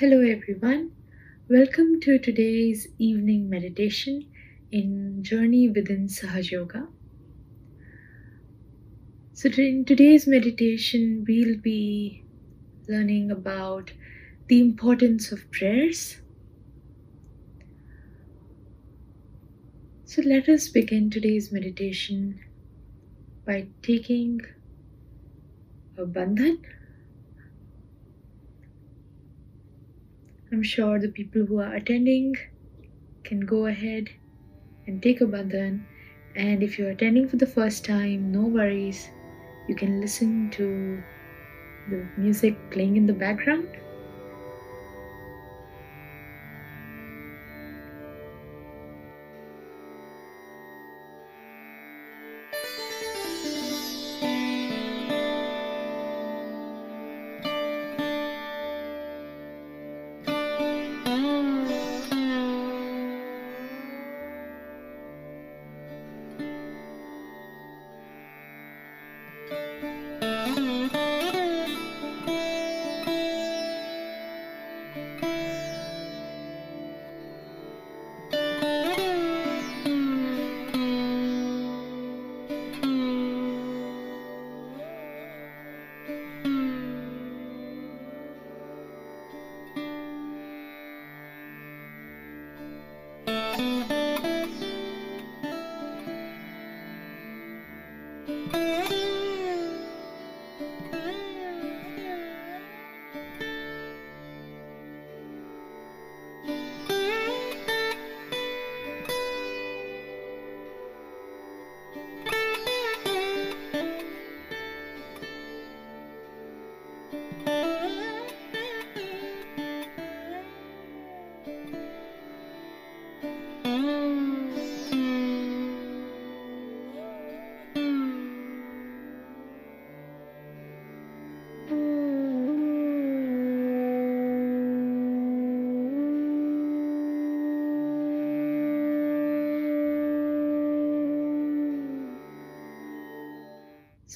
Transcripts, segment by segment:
Hello, everyone. Welcome to today's evening meditation in Journey Within Sahaj Yoga. So, in today's meditation, we'll be learning about the importance of prayers. So, let us begin today's meditation by taking a bandhan I'm sure the people who are attending can go ahead and take a bandhan. And if you're attending for the first time, no worries. You can listen to the music playing in the background.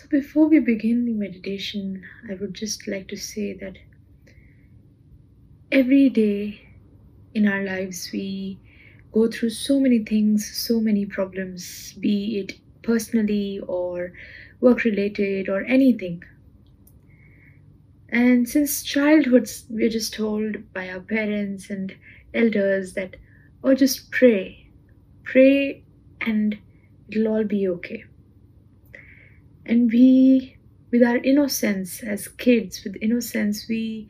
So, before we begin the meditation, I would just like to say that every day in our lives we go through so many things, so many problems, be it personally or work related or anything. And since childhood, we're just told by our parents and elders that, oh, just pray, pray, and it'll all be okay. And we, with our innocence as kids, with innocence, we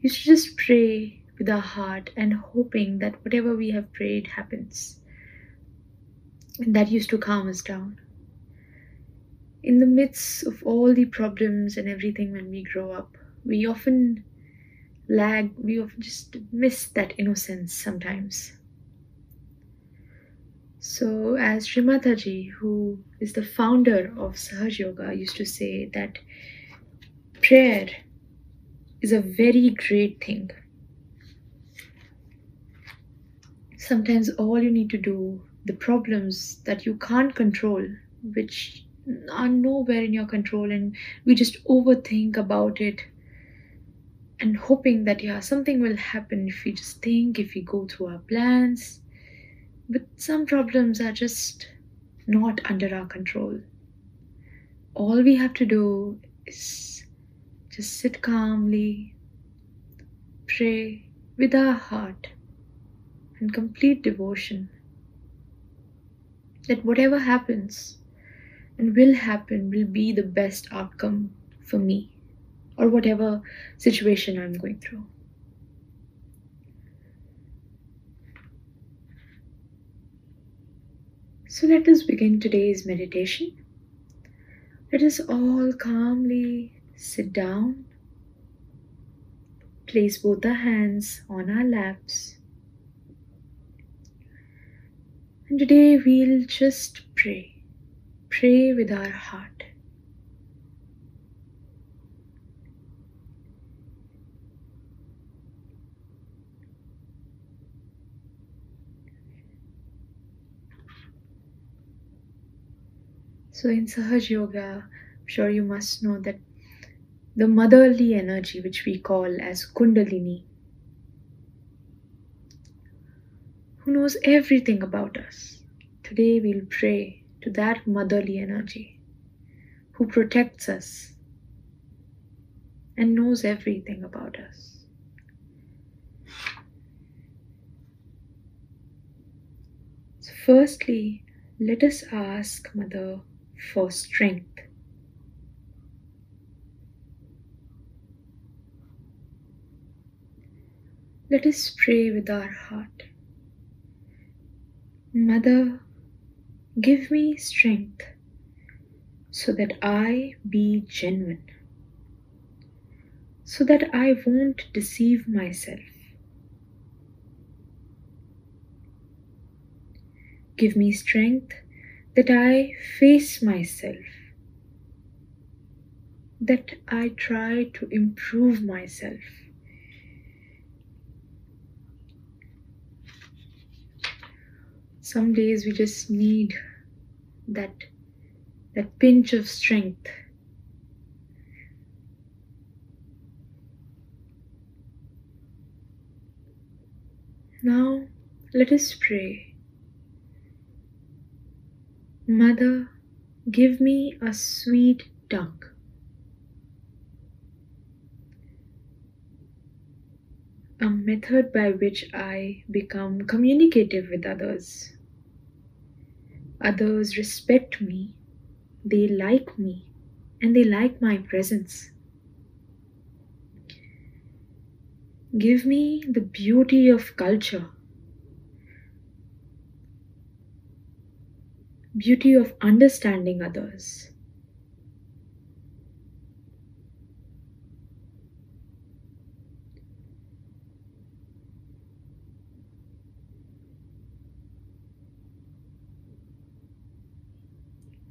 used to just pray with our heart and hoping that whatever we have prayed happens. And that used to calm us down. In the midst of all the problems and everything when we grow up, we often lag, we often just miss that innocence sometimes. So, as Srimataji, who is the founder of Sahaj Yoga, used to say that prayer is a very great thing. Sometimes all you need to do, the problems that you can't control, which are nowhere in your control, and we just overthink about it and hoping that, yeah, something will happen if we just think, if we go through our plans but some problems are just not under our control. All we have to do is just sit calmly, pray with our heart, and complete devotion that whatever happens and will happen will be the best outcome for me or whatever situation I'm going through. So let us begin today's meditation. Let us all calmly sit down, place both our hands on our laps. And today we'll just pray, pray with our heart. So in Sahaja Yoga, I'm sure you must know that the motherly energy, which we call as Kundalini, who knows everything about us. Today we'll pray to that motherly energy who protects us and knows everything about us. So firstly, let us ask Mother for strength. Let us pray with our heart. Mother, give me strength so that I be genuine, so that I won't deceive myself. Give me strength that I face myself, that I try to improve myself. Some days we just need that that pinch of strength. Now let us pray. Mother, give me a sweet tongue. A method by which I become communicative with others. Others respect me, they like me, and they like my presence. Give me the beauty of culture, beauty of understanding others.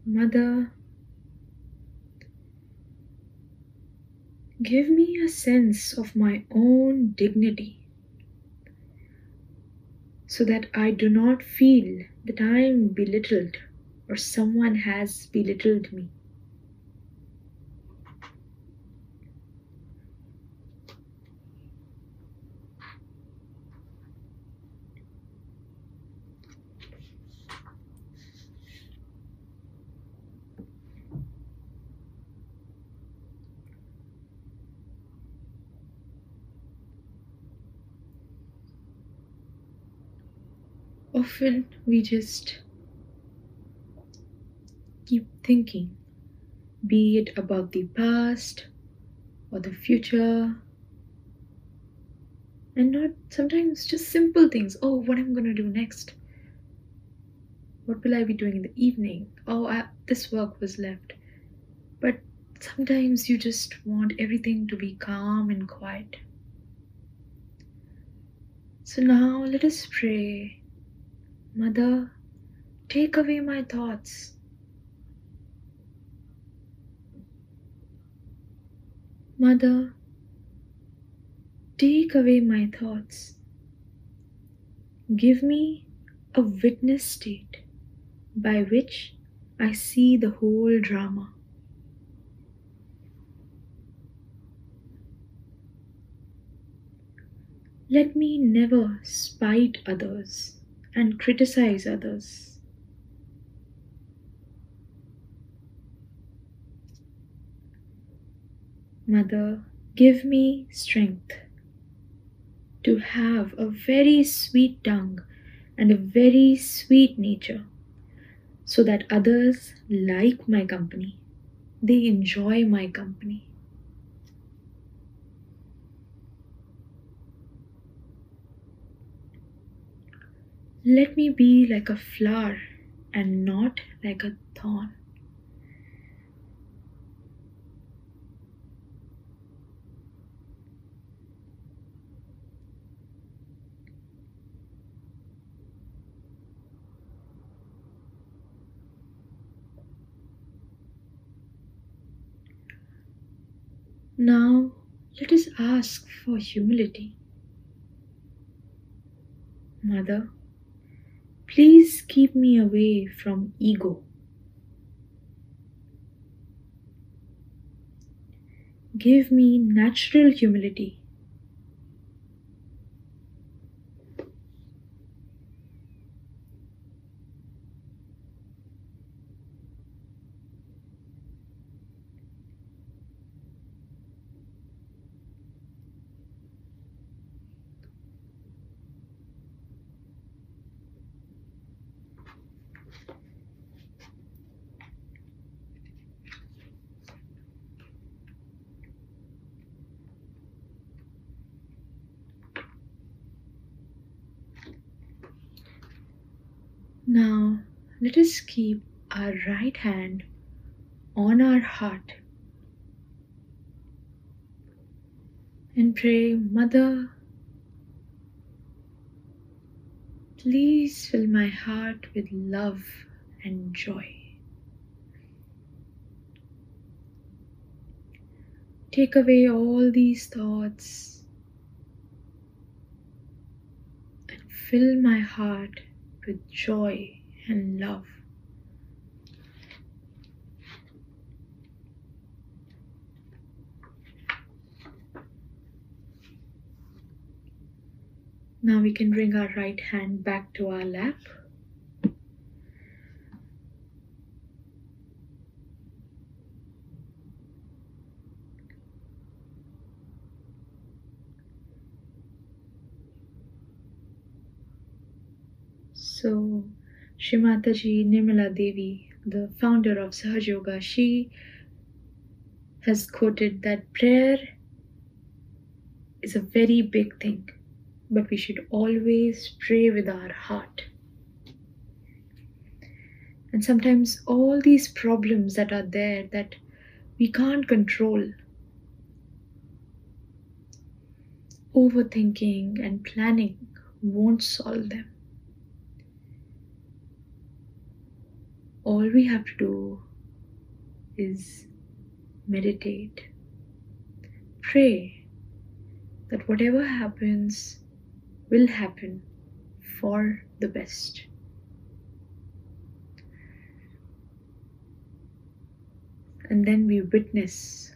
Mother, give me a sense of my own dignity so that I do not feel that I am belittled or someone has belittled me. Often we just thinking, be it about the past or the future, and not sometimes just simple things. Oh, what am I'm gonna do next? What will I be doing in the evening? Oh, I, this work was left. But sometimes you just want everything to be calm and quiet. So now let us pray. Mother, take away my thoughts. Mother, take away my thoughts. Give me a witness state by which I see the whole drama. Let me never spite others and criticize others. Mother, give me strength to have a very sweet tongue and a very sweet nature so that others like my company, they enjoy my company. Let me be like a flower and not like a thorn. Now, let us ask for humility. Mother, please keep me away from ego. Give me natural humility. let us keep our right hand on our heart and pray, Mother, please fill my heart with love and joy. Take away all these thoughts and fill my heart with joy and love. Now we can bring our right hand back to our lap. So, Shri Mataji Nirmala Devi, the founder of Sahaj Yoga, she has quoted that prayer is a very big thing, but we should always pray with our heart. And sometimes all these problems that are there that we can't control, overthinking and planning won't solve them. all we have to do is meditate. Pray that whatever happens will happen for the best. And then we witness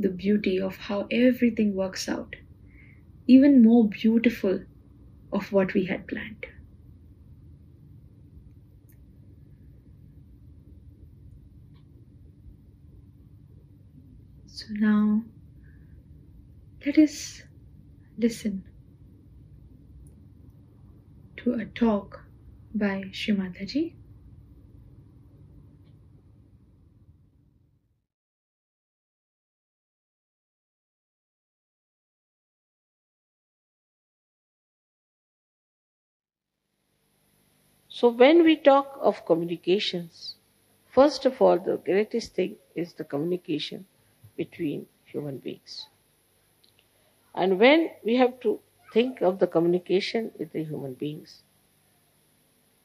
the beauty of how everything works out, even more beautiful of what we had planned. So now let us listen to a talk by Shrimataji. So, when we talk of communications, first of all, the greatest thing is the communication between human beings. And when we have to think of the communication with the human beings,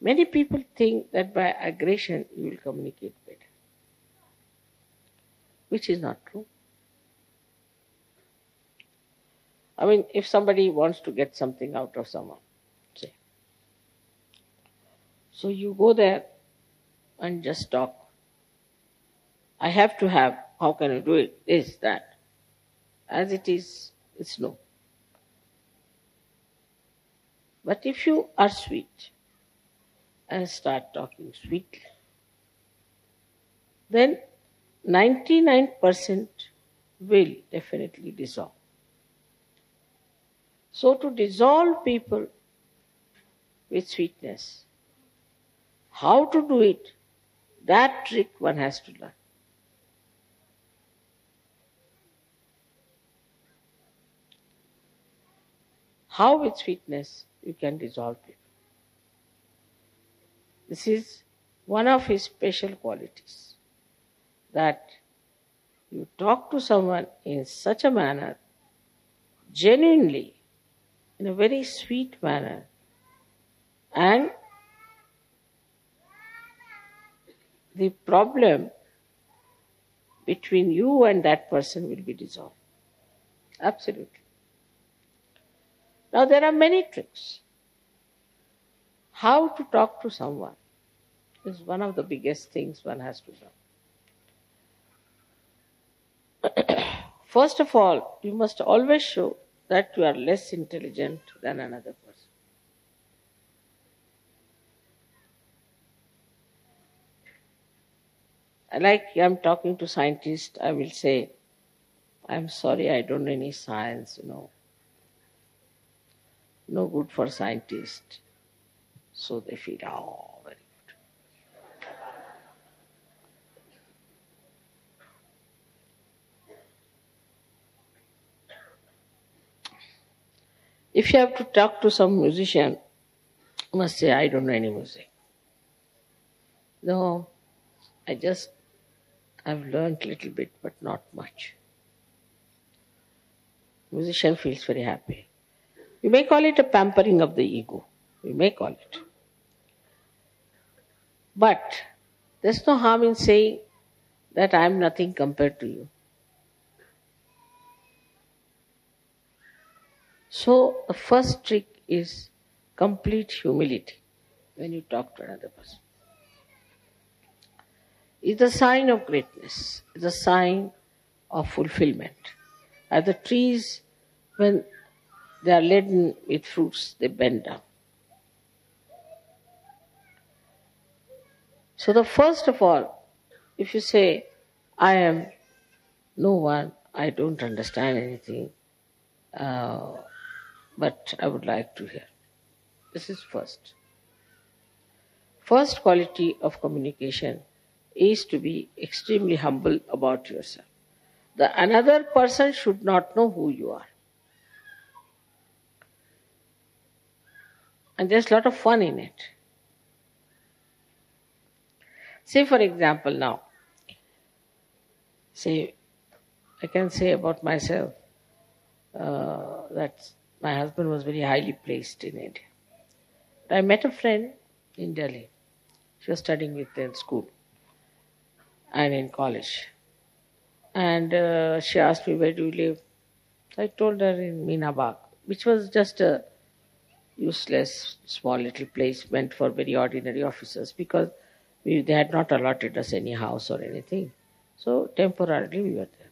many people think that by aggression you will communicate better, which is not true. I mean, if somebody wants to get something out of someone, say, so you go there and just talk. I have to have how can I do it? Is that. As it is, it's no. But if you are sweet and start talking sweetly, then 99% will definitely dissolve. So, to dissolve people with sweetness, how to do it, that trick one has to learn. how with sweetness you can dissolve people. This is one of his special qualities that you talk to someone in such a manner, genuinely, in a very sweet manner, and the problem between you and that person will be dissolved. Absolutely. Now, there are many tricks. How to talk to someone is one of the biggest things one has to learn. First of all, you must always show that you are less intelligent than another person. Like I'm talking to scientists, I will say, I'm sorry, I don't know any science, you know no good for scientists. So they feel, oh, very good. If you have to talk to some musician, you must say, I don't know any music. No, I just I've learned little bit, but not much. Musician feels very happy. You may call it a pampering of the ego. You may call it. But there's no harm in saying that I am nothing compared to you. So the first trick is complete humility when you talk to another person. It's a sign of greatness, it's a sign of fulfillment. As the trees, when they are laden with fruits, they bend down. So, the first of all, if you say, I am no one, I don't understand anything, uh, but I would like to hear. This is first. First quality of communication is to be extremely humble about yourself. The another person should not know who you are. And there's a lot of fun in it. Say, for example, now, say, I can say about myself uh, that my husband was very highly placed in India. I met a friend in Delhi. She was studying with in school and in college. And uh, she asked me, Where do you live? I told her in Meena which was just a useless, small little place meant for very ordinary officers because we, they had not allotted us any house or anything. So temporarily we were there.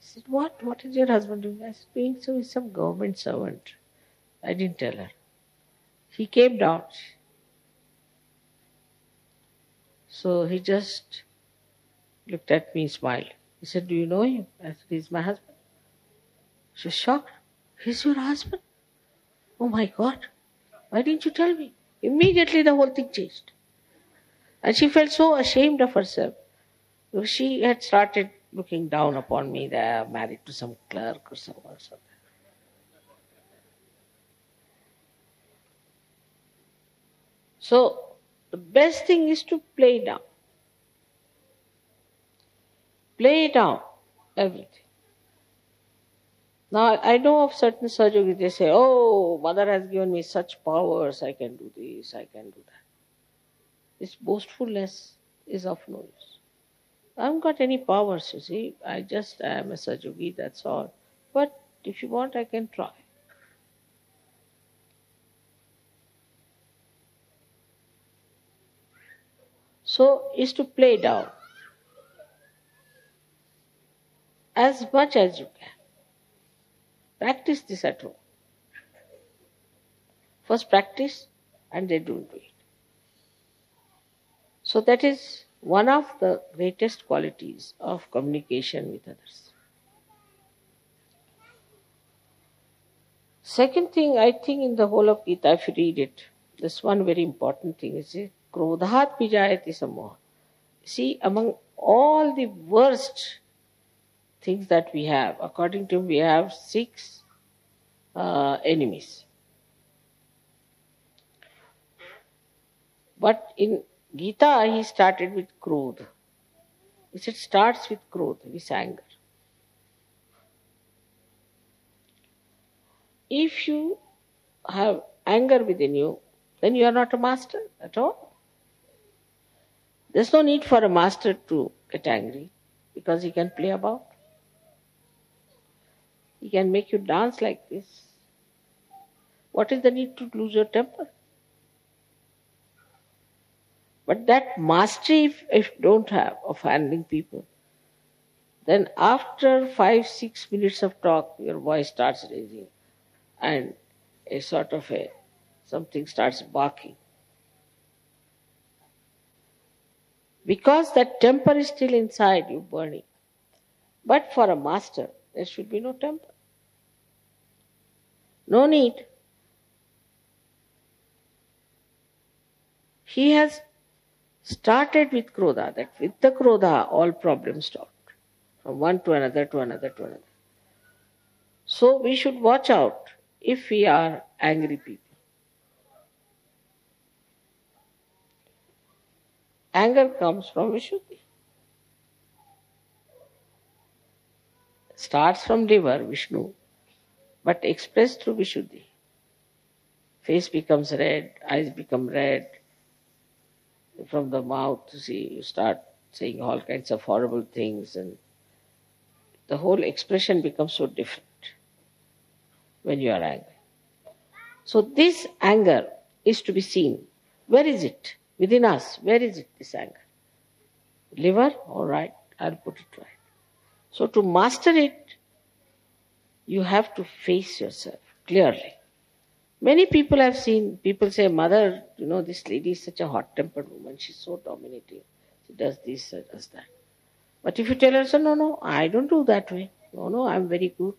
She said, What? What is your husband doing? I said, Doing so he's some government servant. I didn't tell her. He came down. So he just looked at me, smiled. He said, Do you know him? I said, He's my husband. She was shocked. He's your husband? Oh my God. Why didn't you tell me? Immediately the whole thing changed. And she felt so ashamed of herself. She had started looking down upon me I'm married to some clerk or someone or something. So the best thing is to play down. Play down everything. Now, I know of certain surgeries, they say, Oh, mother has given me such powers, I can do this, I can do that. This boastfulness is of no use. I haven't got any powers, you see. I just am a Sajogi, that's all. But if you want, I can try. So, is to play down as much as you can. Practice this at home. First practice and then don't do it. So that is one of the greatest qualities of communication with others. Second thing, I think in the whole of Gita, if you read it, this one very important thing is krodhat vijayati samoha. See, among all the worst things that we have. According to we have six uh, enemies. But in Gita, he started with Krodha. He said, starts with Krodha, with anger. If you have anger within you, then you are not a master at all. There's no need for a master to get angry because he can play about. He can make you dance like this. What is the need to lose your temper? But that mastery, if, if don't have of handling people, then after five, six minutes of talk, your voice starts raising and a sort of a something starts barking. Because that temper is still inside you burning. But for a master, there should be no temper. No need. He has started with Krodha, that with the Krodha all problems stopped. From one to another to another to another. So we should watch out if we are angry people. anger comes from Vishuddhi. Starts from liver, Vishnu, but expressed through Vishuddhi. Face becomes red, eyes become red. From the mouth, you see, you start saying all kinds of horrible things, and the whole expression becomes so different when you are angry. So, this anger is to be seen. Where is it? Within us. Where is it, this anger? Liver? All right, I'll put it right. So, to master it, you have to face yourself clearly. Many people have seen, people say, Mother, you know, this lady is such a hot tempered woman. She's so dominating. She does this, she does that. But if you tell her, no, no, I don't do that way. No, no, I'm very good.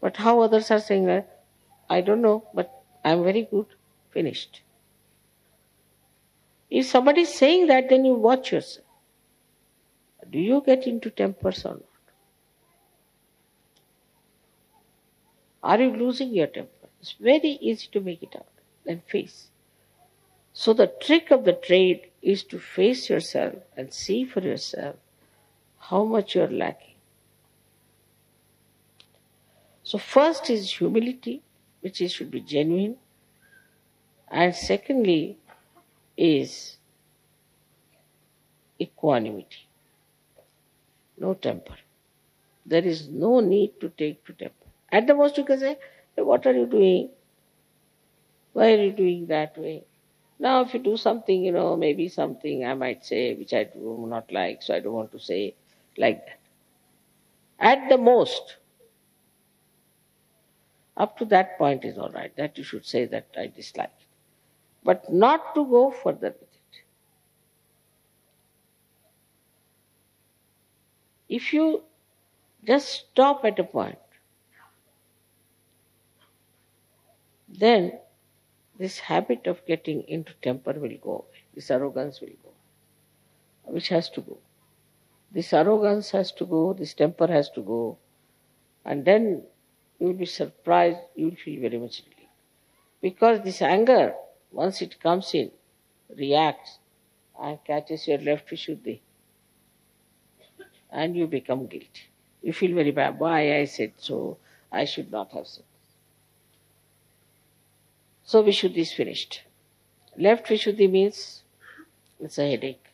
But how others are saying that, I don't know, but I'm very good. Finished. If somebody is saying that, then you watch yourself. Do you get into tempers or not? Are you losing your temper? It's very easy to make it out and face. So the trick of the trade is to face yourself and see for yourself how much you're lacking. So first is humility, which is should be genuine, and secondly is equanimity. No temper. There is no need to take to temper. At the most, you can say, hey, What are you doing? Why are you doing that way? Now, if you do something, you know, maybe something I might say which I do not like, so I don't want to say like that. At the most, up to that point is all right, that you should say that I dislike it. But not to go further with it. If you just stop at a point, then this habit of getting into temper will go away. This arrogance will go, which has to go. This arrogance has to go, this temper has to go, and then you will be surprised, you will feel very much relieved. Because this anger, once it comes in, reacts and catches your left vishuddhi, and you become guilty. You feel very bad. Why I said so? I should not have said. So Vishuddhi is finished. Left Vishuddhi means it's a headache.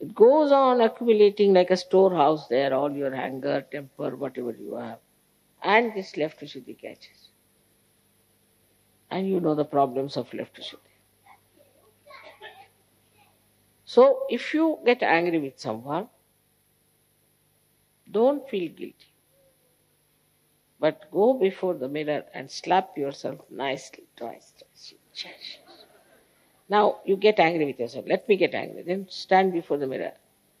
It goes on accumulating like a storehouse there, all your anger, temper, whatever you have. And this left Vishuddhi catches. And you know the problems of left Vishuddhi. So if you get angry with someone, don't feel guilty. But go before the mirror and slap yourself nicely twice. twice. Now you get angry with yourself. Let me get angry. Then stand before the mirror.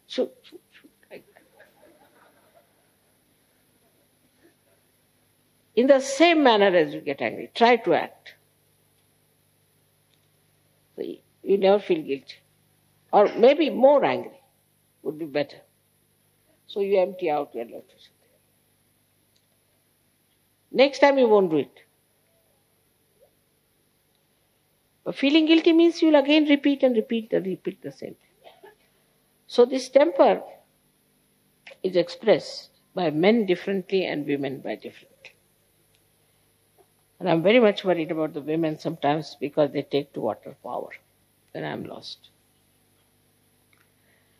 Shoot, shoot, shoot. Like In the same manner as you get angry, try to act. So you never feel guilty. Or maybe more angry would be better. So you empty out your left Next time you won't do it. But feeling guilty means you'll again repeat and repeat and repeat the same thing. So this temper is expressed by men differently and women by differently. And I'm very much worried about the women sometimes because they take to water power. Then I'm lost.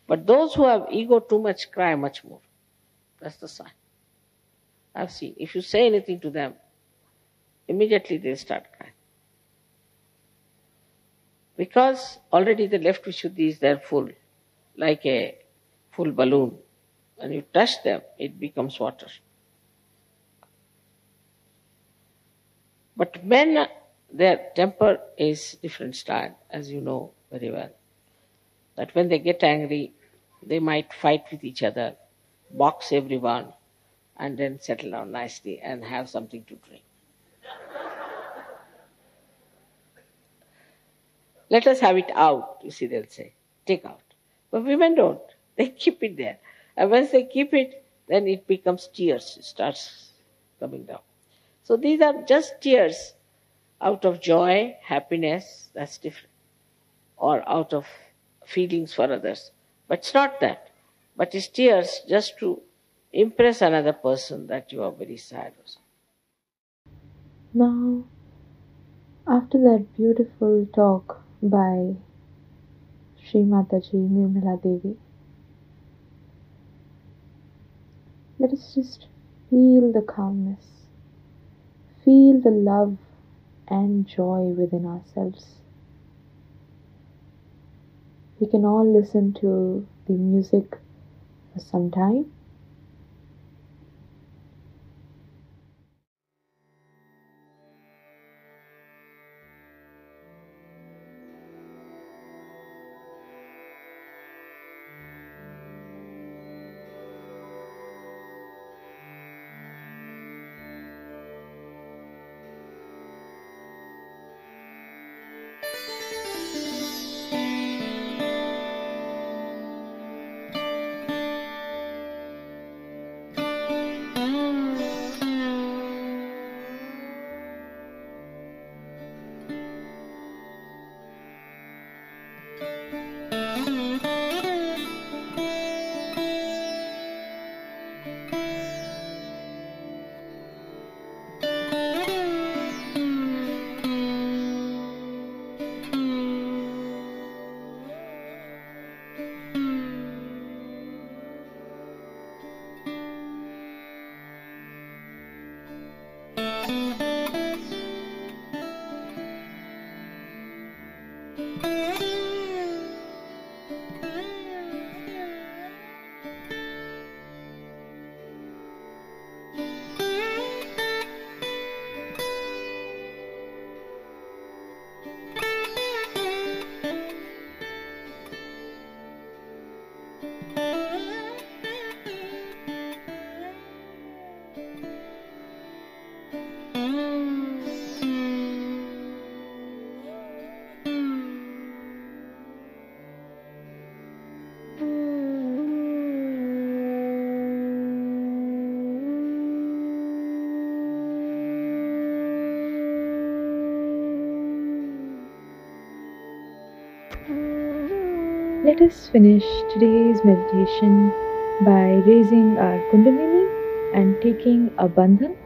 But those who have ego too much cry much more. That's the sign. I've seen. If you say anything to them, immediately they start crying. Because already the left Vishuddhi is there full, like a full balloon. When you touch them, it becomes water. But men, their temper is different style, as you know very well. That when they get angry, they might fight with each other, box everyone, and then settle down nicely and have something to drink. Let us have it out, you see, they'll say. Take out. But women don't. They keep it there. And once they keep it, then it becomes tears. It starts coming down. So these are just tears out of joy, happiness, that's different. or out of feelings for others. But it's not that. But it's tears just to impress another person that you are very sad or something. Now, after that beautiful talk by Sri Mataji Nirmala Devi, let us just feel the calmness, feel the love and joy within ourselves. We can all listen to the music for some time Let us finish today's meditation by raising our Kundalini and taking a bandhan.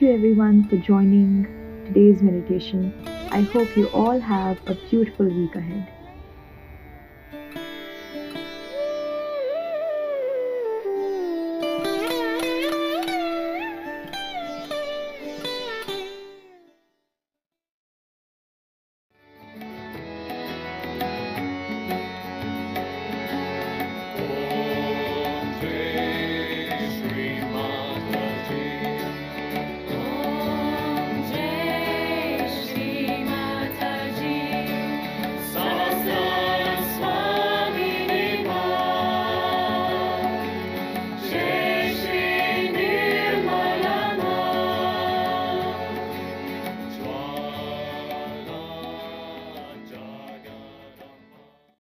Thank you everyone for joining today's meditation. I hope you all have a beautiful week ahead.